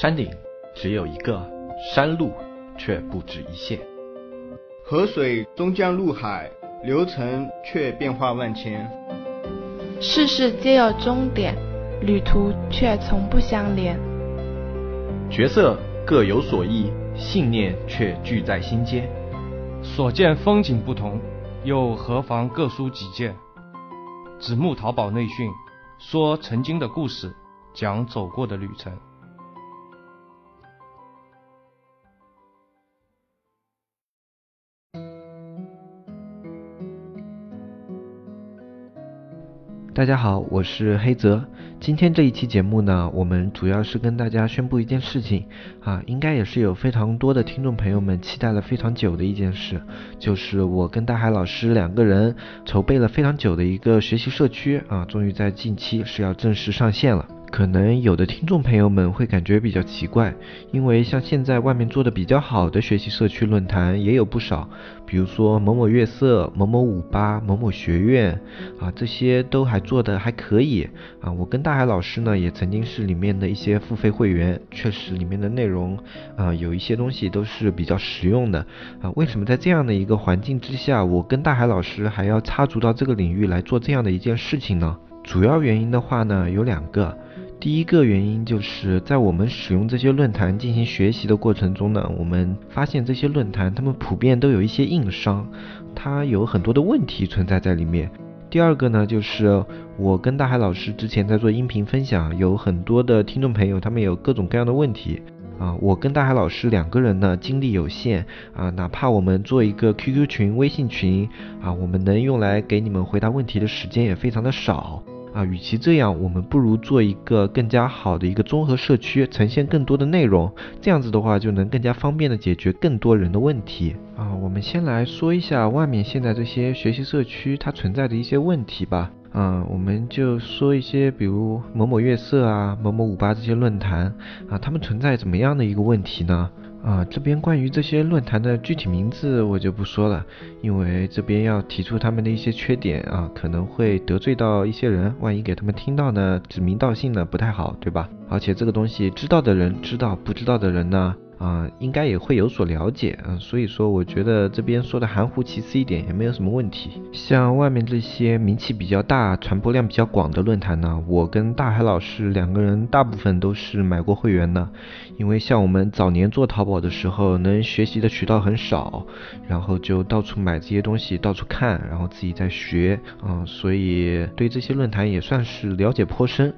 山顶只有一个，山路却不止一线。河水终将入海，流程却变化万千。世事皆有终点，旅途却从不相连。角色各有所异，信念却聚在心间。所见风景不同，又何妨各抒己见？子木淘宝内训，说曾经的故事，讲走过的旅程。大家好，我是黑泽。今天这一期节目呢，我们主要是跟大家宣布一件事情啊，应该也是有非常多的听众朋友们期待了非常久的一件事，就是我跟大海老师两个人筹备了非常久的一个学习社区啊，终于在近期是要正式上线了。可能有的听众朋友们会感觉比较奇怪，因为像现在外面做的比较好的学习社区论坛也有不少，比如说某某月色、某某五八、某某学院啊，这些都还做的还可以啊。我跟大海老师呢也曾经是里面的一些付费会员，确实里面的内容啊有一些东西都是比较实用的啊。为什么在这样的一个环境之下，我跟大海老师还要插足到这个领域来做这样的一件事情呢？主要原因的话呢有两个。第一个原因就是在我们使用这些论坛进行学习的过程中呢，我们发现这些论坛他们普遍都有一些硬伤，它有很多的问题存在在里面。第二个呢，就是我跟大海老师之前在做音频分享，有很多的听众朋友他们有各种各样的问题啊，我跟大海老师两个人呢精力有限啊，哪怕我们做一个 QQ 群、微信群啊，我们能用来给你们回答问题的时间也非常的少。啊，与其这样，我们不如做一个更加好的一个综合社区，呈现更多的内容，这样子的话就能更加方便的解决更多人的问题啊。我们先来说一下外面现在这些学习社区它存在的一些问题吧。啊，我们就说一些，比如某某月色啊、某某五八这些论坛啊，他们存在怎么样的一个问题呢？啊，这边关于这些论坛的具体名字我就不说了，因为这边要提出他们的一些缺点啊，可能会得罪到一些人，万一给他们听到呢，指名道姓的不太好，对吧？而且这个东西知道的人知道，不知道的人呢？啊，应该也会有所了解啊，所以说我觉得这边说的含糊其辞一点也没有什么问题。像外面这些名气比较大、传播量比较广的论坛呢，我跟大海老师两个人大部分都是买过会员的，因为像我们早年做淘宝的时候，能学习的渠道很少，然后就到处买这些东西，到处看，然后自己在学，嗯，所以对这些论坛也算是了解颇深。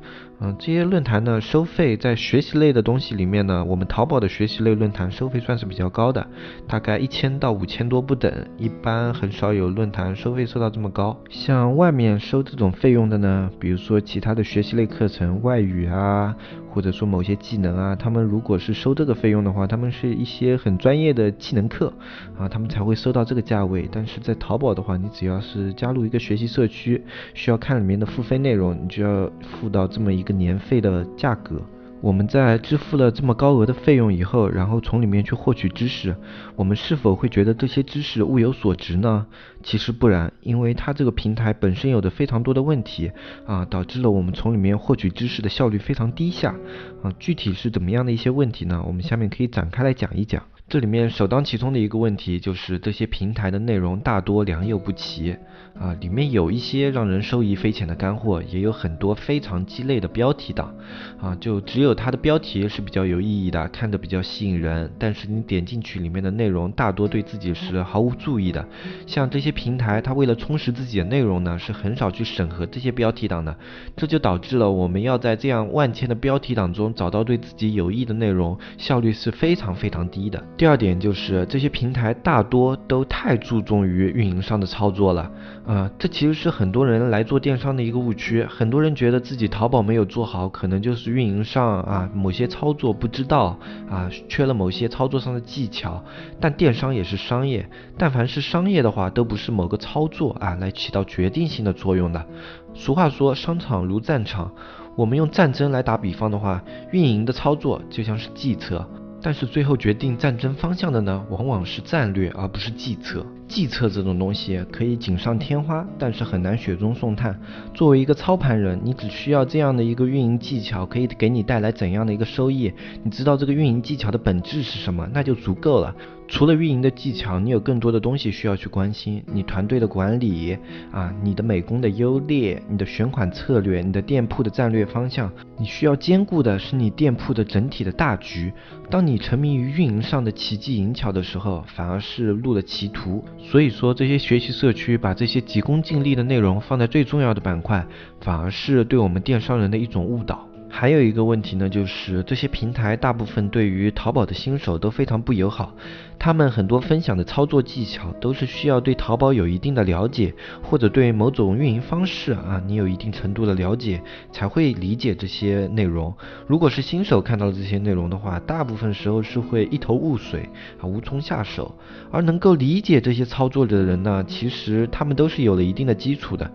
嗯，这些论坛呢，收费在学习类的东西里面呢，我们淘宝的学习类论坛收费算是比较高的，大概一千到五千多不等，一般很少有论坛收费收到这么高。像外面收这种费用的呢，比如说其他的学习类课程，外语啊。或者说某些技能啊，他们如果是收这个费用的话，他们是一些很专业的技能课啊，他们才会收到这个价位。但是在淘宝的话，你只要是加入一个学习社区，需要看里面的付费内容，你就要付到这么一个年费的价格。我们在支付了这么高额的费用以后，然后从里面去获取知识，我们是否会觉得这些知识物有所值呢？其实不然，因为它这个平台本身有的非常多的问题啊，导致了我们从里面获取知识的效率非常低下啊。具体是怎么样的一些问题呢？我们下面可以展开来讲一讲。这里面首当其冲的一个问题就是这些平台的内容大多良莠不齐啊，里面有一些让人受益匪浅的干货，也有很多非常鸡肋的标题党啊，就只有它的标题是比较有意义的，看着比较吸引人，但是你点进去里面的内容大多对自己是毫无注意的。像这些平台，它为了充实自己的内容呢，是很少去审核这些标题党的，这就导致了我们要在这样万千的标题党中找到对自己有益的内容，效率是非常非常低的。第二点就是这些平台大多都太注重于运营商的操作了，啊，这其实是很多人来做电商的一个误区。很多人觉得自己淘宝没有做好，可能就是运营上啊某些操作不知道啊，缺了某些操作上的技巧。但电商也是商业，但凡是商业的话，都不是某个操作啊来起到决定性的作用的。俗话说，商场如战场，我们用战争来打比方的话，运营的操作就像是计策。但是最后决定战争方向的呢，往往是战略而不是计策。计策这种东西可以锦上添花，但是很难雪中送炭。作为一个操盘人，你只需要这样的一个运营技巧，可以给你带来怎样的一个收益？你知道这个运营技巧的本质是什么，那就足够了。除了运营的技巧，你有更多的东西需要去关心。你团队的管理啊，你的美工的优劣，你的选款策略，你的店铺的战略方向，你需要兼顾的是你店铺的整体的大局。当你沉迷于运营上的奇技淫巧的时候，反而是入了歧途。所以说，这些学习社区把这些急功近利的内容放在最重要的板块，反而是对我们电商人的一种误导。还有一个问题呢，就是这些平台大部分对于淘宝的新手都非常不友好，他们很多分享的操作技巧都是需要对淘宝有一定的了解，或者对某种运营方式啊，你有一定程度的了解才会理解这些内容。如果是新手看到了这些内容的话，大部分时候是会一头雾水啊，无从下手。而能够理解这些操作的人呢，其实他们都是有了一定的基础的。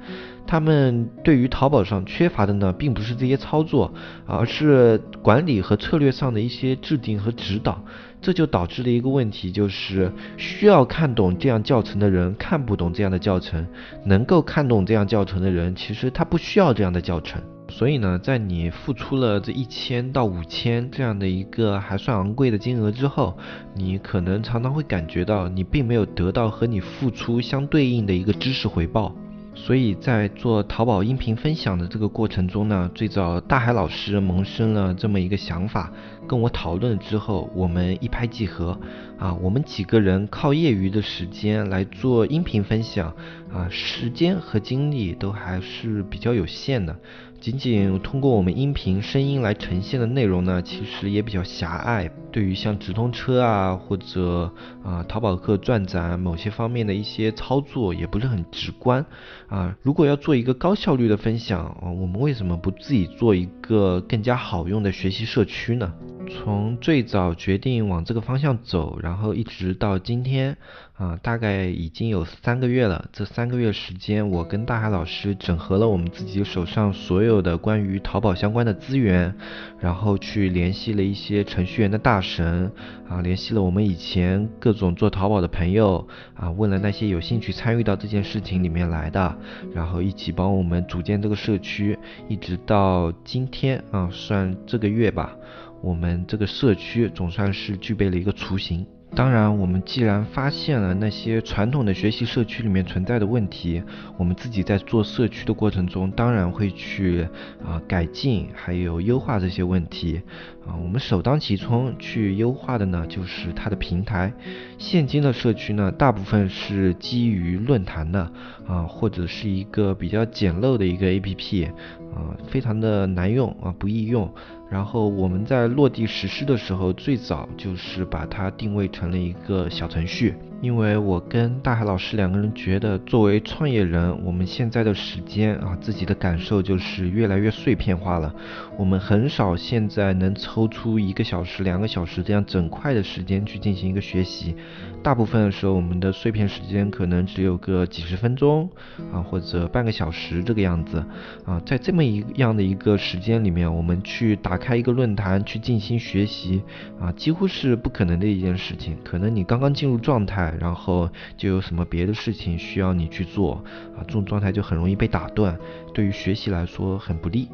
他们对于淘宝上缺乏的呢，并不是这些操作，而是管理和策略上的一些制定和指导。这就导致了一个问题，就是需要看懂这样教程的人看不懂这样的教程，能够看懂这样教程的人，其实他不需要这样的教程。所以呢，在你付出了这一千到五千这样的一个还算昂贵的金额之后，你可能常常会感觉到你并没有得到和你付出相对应的一个知识回报。所以在做淘宝音频分享的这个过程中呢，最早大海老师萌生了这么一个想法，跟我讨论之后，我们一拍即合。啊，我们几个人靠业余的时间来做音频分享，啊，时间和精力都还是比较有限的。仅仅通过我们音频声音来呈现的内容呢，其实也比较狭隘。对于像直通车啊，或者啊淘宝客转展某些方面的一些操作，也不是很直观。啊，如果要做一个高效率的分享，啊，我们为什么不自己做一个更加好用的学习社区呢？从最早决定往这个方向走，然后一直到今天，啊，大概已经有三个月了。这三个月时间，我跟大海老师整合了我们自己手上所有的关于淘宝相关的资源，然后去联系了一些程序员的大神，啊，联系了我们以前各种做淘宝的朋友，啊，问了那些有兴趣参与到这件事情里面来的，然后一起帮我们组建这个社区，一直到今天，啊，算这个月吧。我们这个社区总算是具备了一个雏形。当然，我们既然发现了那些传统的学习社区里面存在的问题，我们自己在做社区的过程中，当然会去啊改进，还有优化这些问题啊。我们首当其冲去优化的呢，就是它的平台。现今的社区呢，大部分是基于论坛的啊，或者是一个比较简陋的一个 APP 啊，非常的难用啊，不易用。然后我们在落地实施的时候，最早就是把它定位成了一个小程序。因为我跟大海老师两个人觉得，作为创业人，我们现在的时间啊，自己的感受就是越来越碎片化了。我们很少现在能抽出一个小时、两个小时这样整块的时间去进行一个学习。大部分的时候，我们的碎片时间可能只有个几十分钟啊，或者半个小时这个样子啊。在这么一样的一个时间里面，我们去打开一个论坛去进行学习啊，几乎是不可能的一件事情。可能你刚刚进入状态。然后就有什么别的事情需要你去做啊，这种状态就很容易被打断，对于学习来说很不利。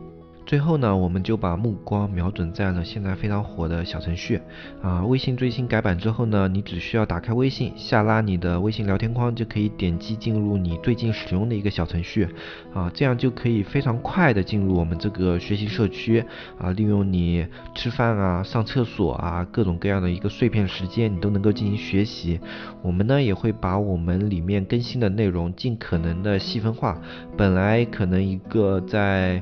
最后呢，我们就把目光瞄准在了现在非常火的小程序啊。微信最新改版之后呢，你只需要打开微信，下拉你的微信聊天框，就可以点击进入你最近使用的一个小程序啊，这样就可以非常快的进入我们这个学习社区啊。利用你吃饭啊、上厕所啊各种各样的一个碎片时间，你都能够进行学习。我们呢也会把我们里面更新的内容尽可能的细分化，本来可能一个在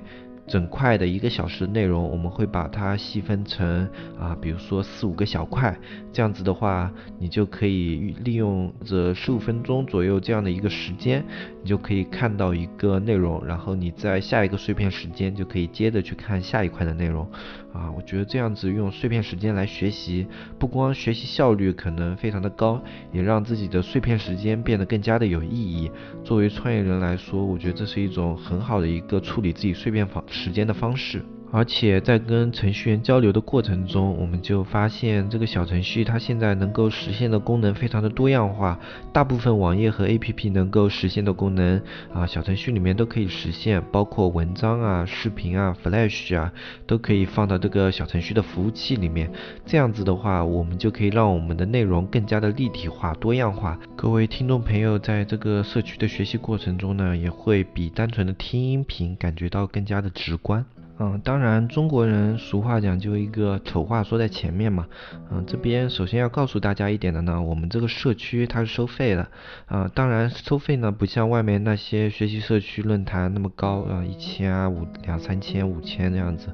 整块的一个小时内容，我们会把它细分成啊，比如说四五个小块，这样子的话，你就可以利用这十五分钟左右这样的一个时间，你就可以看到一个内容，然后你在下一个碎片时间就可以接着去看下一块的内容。啊，我觉得这样子用碎片时间来学习，不光学习效率可能非常的高，也让自己的碎片时间变得更加的有意义。作为创业人来说，我觉得这是一种很好的一个处理自己碎片方时间的方式。而且在跟程序员交流的过程中，我们就发现这个小程序它现在能够实现的功能非常的多样化，大部分网页和 APP 能够实现的功能啊，小程序里面都可以实现，包括文章啊、视频啊、Flash 啊，都可以放到这个小程序的服务器里面。这样子的话，我们就可以让我们的内容更加的立体化、多样化。各位听众朋友，在这个社区的学习过程中呢，也会比单纯的听音频感觉到更加的直观。嗯，当然，中国人俗话讲究一个丑话说在前面嘛。嗯，这边首先要告诉大家一点的呢，我们这个社区它是收费的。啊，当然收费呢不像外面那些学习社区论坛那么高啊，一千啊五两三千五千这样子。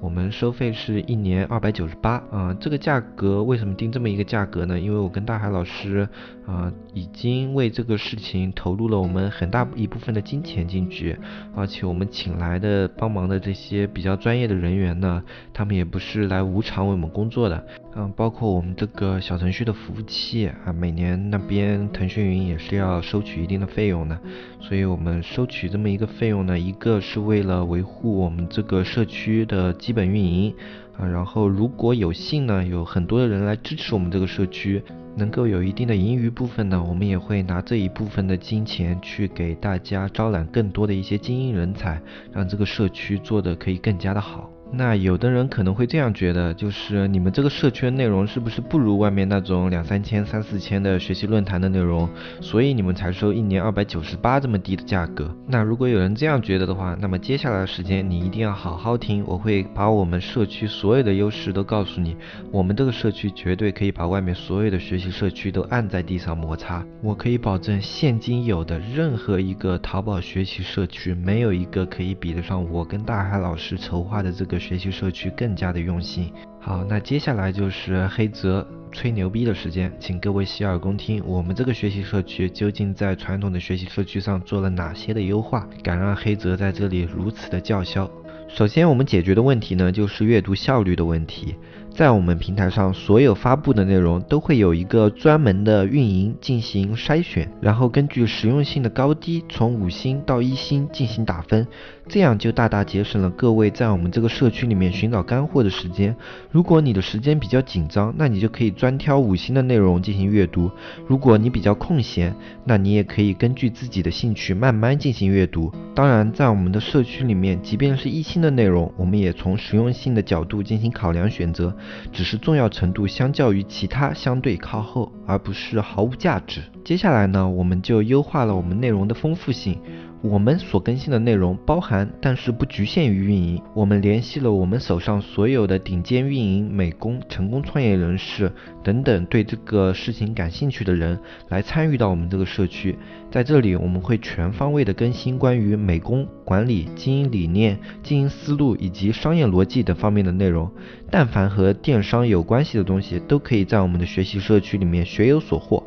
我们收费是一年二百九十八，啊，这个价格为什么定这么一个价格呢？因为我跟大海老师，啊，已经为这个事情投入了我们很大一部分的金钱进去，而且我们请来的帮忙的这些比较专业的人员呢，他们也不是来无偿为我们工作的，嗯，包括我们这个小程序的服务器啊，每年那边腾讯云也是要收取一定的费用的，所以我们收取这么一个费用呢，一个是为了维护我们这个社区的。基本运营啊，然后如果有幸呢，有很多的人来支持我们这个社区，能够有一定的盈余部分呢，我们也会拿这一部分的金钱去给大家招揽更多的一些精英人才，让这个社区做的可以更加的好。那有的人可能会这样觉得，就是你们这个社区内容是不是不如外面那种两三千、三四千的学习论坛的内容，所以你们才收一年二百九十八这么低的价格？那如果有人这样觉得的话，那么接下来的时间你一定要好好听，我会把我们社区所有的优势都告诉你。我们这个社区绝对可以把外面所有的学习社区都按在地上摩擦。我可以保证，现今有的任何一个淘宝学习社区，没有一个可以比得上我跟大海老师筹划的这个。学习社区更加的用心。好，那接下来就是黑泽吹牛逼的时间，请各位洗耳恭听，我们这个学习社区究竟在传统的学习社区上做了哪些的优化，敢让黑泽在这里如此的叫嚣？首先，我们解决的问题呢，就是阅读效率的问题。在我们平台上，所有发布的内容都会有一个专门的运营进行筛选，然后根据实用性的高低，从五星到一星进行打分，这样就大大节省了各位在我们这个社区里面寻找干货的时间。如果你的时间比较紧张，那你就可以专挑五星的内容进行阅读；如果你比较空闲，那你也可以根据自己的兴趣慢慢进行阅读。当然，在我们的社区里面，即便是一星的内容，我们也从实用性的角度进行考量选择。只是重要程度相较于其他相对靠后，而不是毫无价值。接下来呢，我们就优化了我们内容的丰富性。我们所更新的内容包含，但是不局限于运营。我们联系了我们手上所有的顶尖运营、美工、成功创业人士等等对这个事情感兴趣的人来参与到我们这个社区。在这里，我们会全方位的更新关于美工管理、经营理念、经营思路以及商业逻辑等方面的内容。但凡和电商有关系的东西，都可以在我们的学习社区里面学有所获。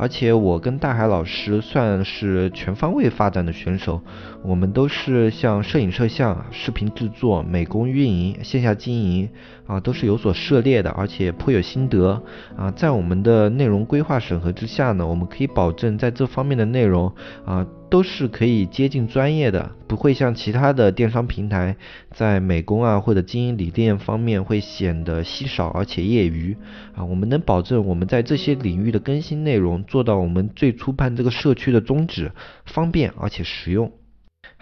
而且我跟大海老师算是全方位发展的选手，我们都是像摄影摄像、视频制作、美工运营、线下经营啊，都是有所涉猎的，而且颇有心得啊。在我们的内容规划审核之下呢，我们可以保证在这方面的内容啊。都是可以接近专业的，不会像其他的电商平台在美工啊或者经营理念方面会显得稀少而且业余啊。我们能保证我们在这些领域的更新内容做到我们最初办这个社区的宗旨，方便而且实用。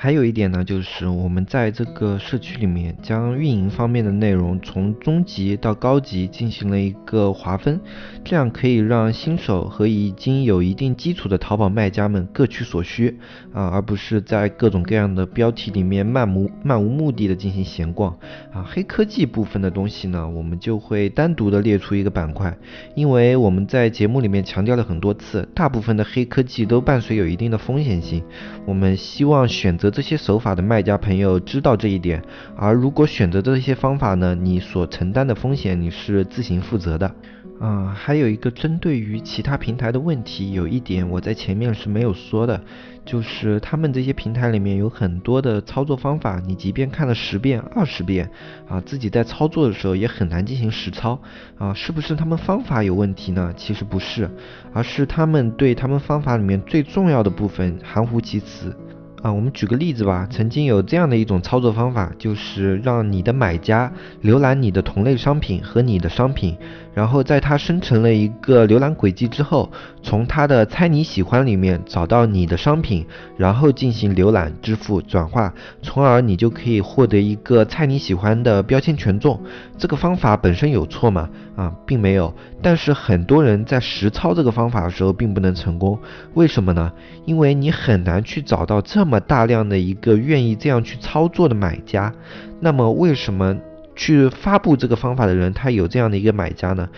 还有一点呢，就是我们在这个社区里面将运营方面的内容从中级到高级进行了一个划分，这样可以让新手和已经有一定基础的淘宝卖家们各取所需啊，而不是在各种各样的标题里面漫无漫无目的的进行闲逛啊。黑科技部分的东西呢，我们就会单独的列出一个板块，因为我们在节目里面强调了很多次，大部分的黑科技都伴随有一定的风险性，我们希望选择。这些手法的卖家朋友知道这一点，而如果选择这些方法呢，你所承担的风险你是自行负责的。啊，还有一个针对于其他平台的问题，有一点我在前面是没有说的，就是他们这些平台里面有很多的操作方法，你即便看了十遍、二十遍，啊，自己在操作的时候也很难进行实操。啊，是不是他们方法有问题呢？其实不是，而是他们对他们方法里面最重要的部分含糊其辞。啊，我们举个例子吧，曾经有这样的一种操作方法，就是让你的买家浏览你的同类商品和你的商品，然后在它生成了一个浏览轨迹之后，从它的猜你喜欢里面找到你的商品，然后进行浏览、支付、转化，从而你就可以获得一个猜你喜欢的标签权重。这个方法本身有错吗？啊，并没有。但是很多人在实操这个方法的时候并不能成功，为什么呢？因为你很难去找到这么大量的一个愿意这样去操作的买家。那么为什么去发布这个方法的人他有这样的一个买家呢？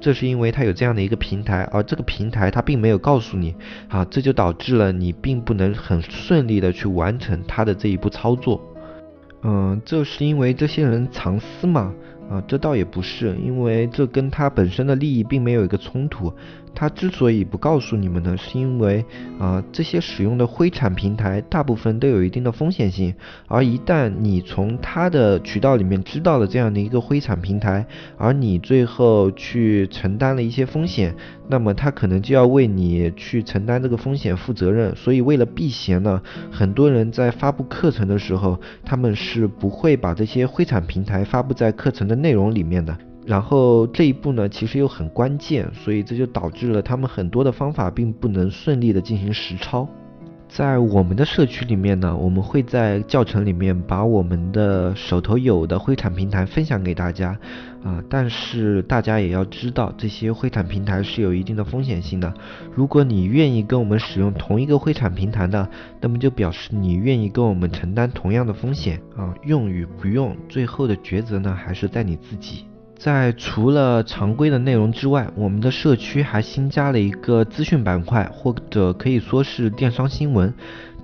这是因为他有这样的一个平台，而这个平台他并没有告诉你，啊，这就导致了你并不能很顺利的去完成他的这一步操作。嗯，这是因为这些人藏私嘛？啊，这倒也不是，因为这跟他本身的利益并没有一个冲突。他之所以不告诉你们呢，是因为啊，这些使用的灰产平台大部分都有一定的风险性，而一旦你从他的渠道里面知道了这样的一个灰产平台，而你最后去承担了一些风险，那么他可能就要为你去承担这个风险负责任。所以为了避嫌呢，很多人在发布课程的时候，他们是不会把这些灰产平台发布在课程的内容里面的。然后这一步呢，其实又很关键，所以这就导致了他们很多的方法并不能顺利的进行实操。在我们的社区里面呢，我们会在教程里面把我们的手头有的会产平台分享给大家，啊，但是大家也要知道，这些会产平台是有一定的风险性的。如果你愿意跟我们使用同一个会产平台呢，那么就表示你愿意跟我们承担同样的风险啊，用与不用，最后的抉择呢，还是在你自己。在除了常规的内容之外，我们的社区还新加了一个资讯板块，或者可以说是电商新闻。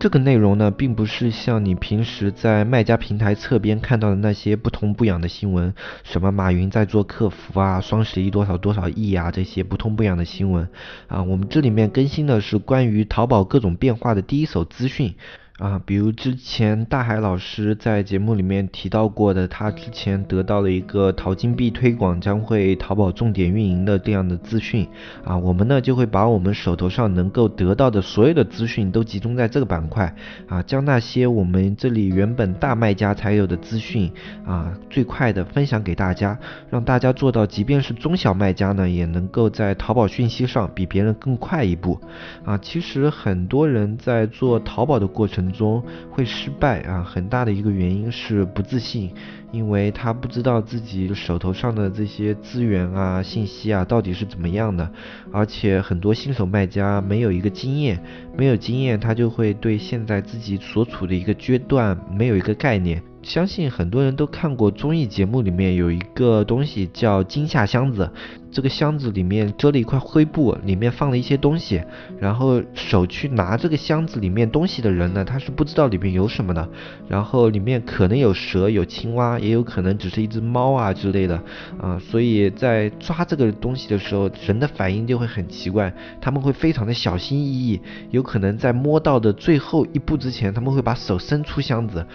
这个内容呢，并不是像你平时在卖家平台侧边看到的那些不痛不痒的新闻，什么马云在做客服啊，双十一多少多少亿啊，这些不痛不痒的新闻啊。我们这里面更新的是关于淘宝各种变化的第一手资讯。啊，比如之前大海老师在节目里面提到过的，他之前得到了一个淘金币推广将会淘宝重点运营的这样的资讯啊，我们呢就会把我们手头上能够得到的所有的资讯都集中在这个板块啊，将那些我们这里原本大卖家才有的资讯啊，最快的分享给大家，让大家做到，即便是中小卖家呢，也能够在淘宝讯息上比别人更快一步啊。其实很多人在做淘宝的过程。中会失败啊，很大的一个原因是不自信，因为他不知道自己手头上的这些资源啊、信息啊到底是怎么样的，而且很多新手卖家没有一个经验，没有经验，他就会对现在自己所处的一个阶段没有一个概念。相信很多人都看过综艺节目，里面有一个东西叫惊吓箱子。这个箱子里面遮了一块灰布，里面放了一些东西。然后手去拿这个箱子里面东西的人呢，他是不知道里面有什么的。然后里面可能有蛇、有青蛙，也有可能只是一只猫啊之类的啊。所以在抓这个东西的时候，人的反应就会很奇怪，他们会非常的小心翼翼，有可能在摸到的最后一步之前，他们会把手伸出箱子。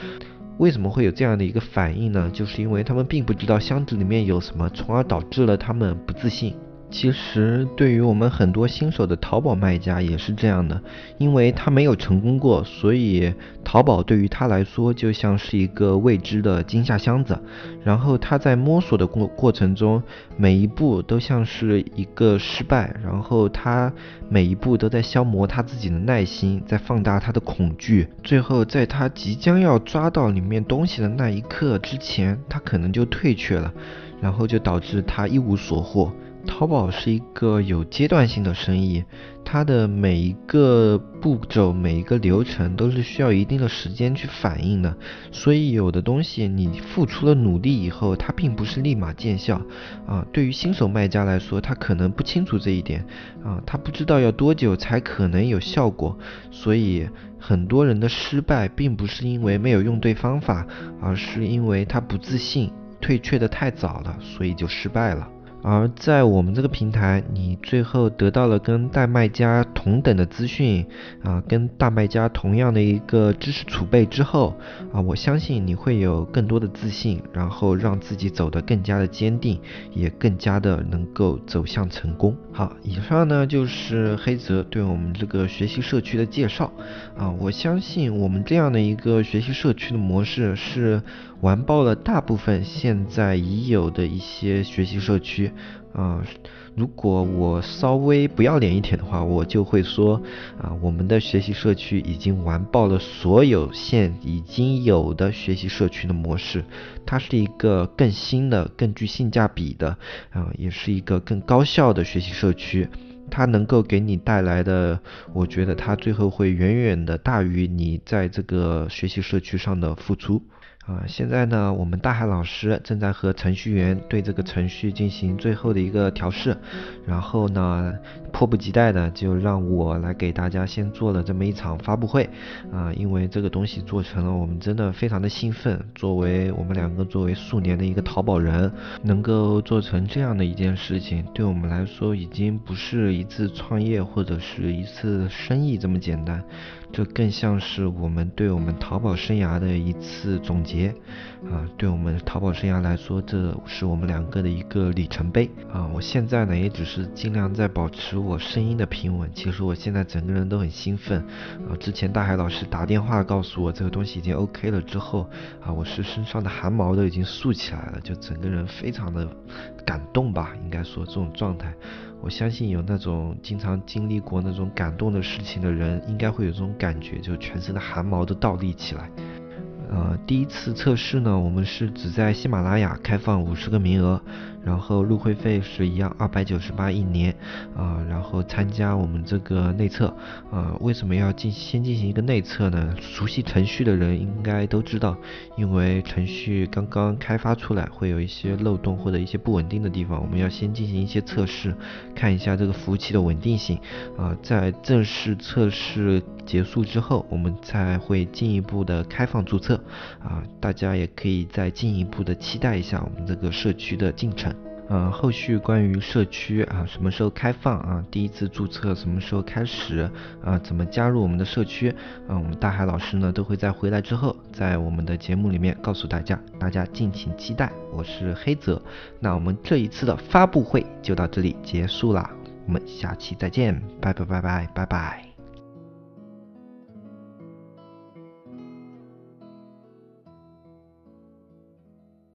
为什么会有这样的一个反应呢？就是因为他们并不知道箱子里面有什么，从而导致了他们不自信。其实对于我们很多新手的淘宝卖家也是这样的，因为他没有成功过，所以淘宝对于他来说就像是一个未知的惊吓箱子。然后他在摸索的过过程中，每一步都像是一个失败，然后他每一步都在消磨他自己的耐心，在放大他的恐惧。最后在他即将要抓到里面东西的那一刻之前，他可能就退却了，然后就导致他一无所获。淘宝是一个有阶段性的生意，它的每一个步骤、每一个流程都是需要一定的时间去反应的。所以有的东西你付出了努力以后，它并不是立马见效啊。对于新手卖家来说，他可能不清楚这一点啊，他不知道要多久才可能有效果。所以很多人的失败并不是因为没有用对方法，而是因为他不自信，退却的太早了，所以就失败了。而在我们这个平台，你最后得到了跟大卖家同等的资讯啊，跟大卖家同样的一个知识储备之后啊，我相信你会有更多的自信，然后让自己走得更加的坚定，也更加的能够走向成功。好，以上呢就是黑泽对我们这个学习社区的介绍啊，我相信我们这样的一个学习社区的模式是完爆了大部分现在已有的一些学习社区。啊，如果我稍微不要脸一点的话，我就会说啊，我们的学习社区已经完爆了所有现已经有的学习社区的模式，它是一个更新的、更具性价比的啊，也是一个更高效的学习社区。它能够给你带来的，我觉得它最后会远远的大于你在这个学习社区上的付出。啊，现在呢，我们大海老师正在和程序员对这个程序进行最后的一个调试，然后呢，迫不及待的就让我来给大家先做了这么一场发布会啊，因为这个东西做成了，我们真的非常的兴奋。作为我们两个作为数年的一个淘宝人，能够做成这样的一件事情，对我们来说已经不是一次创业或者是一次生意这么简单。这更像是我们对我们淘宝生涯的一次总结啊！对我们淘宝生涯来说，这是我们两个的一个里程碑啊！我现在呢，也只是尽量在保持我声音的平稳。其实我现在整个人都很兴奋啊！之前大海老师打电话告诉我这个东西已经 OK 了之后啊，我是身上的汗毛都已经竖起来了，就整个人非常的感动吧，应该说这种状态。我相信有那种经常经历过那种感动的事情的人，应该会有这种感觉，就全身的汗毛都倒立起来。呃，第一次测试呢，我们是只在喜马拉雅开放五十个名额。然后入会费是一样，二百九十八一年啊。然后参加我们这个内测啊，为什么要进先进行一个内测呢？熟悉程序的人应该都知道，因为程序刚刚开发出来，会有一些漏洞或者一些不稳定的地方，我们要先进行一些测试，看一下这个服务器的稳定性啊。在正式测试结束之后，我们才会进一步的开放注册啊。大家也可以再进一步的期待一下我们这个社区的进程。呃，后续关于社区啊，什么时候开放啊？第一次注册什么时候开始啊？怎么加入我们的社区？嗯，我们大海老师呢都会在回来之后，在我们的节目里面告诉大家，大家敬请期待。我是黑泽，那我们这一次的发布会就到这里结束了，我们下期再见，拜拜拜拜拜拜。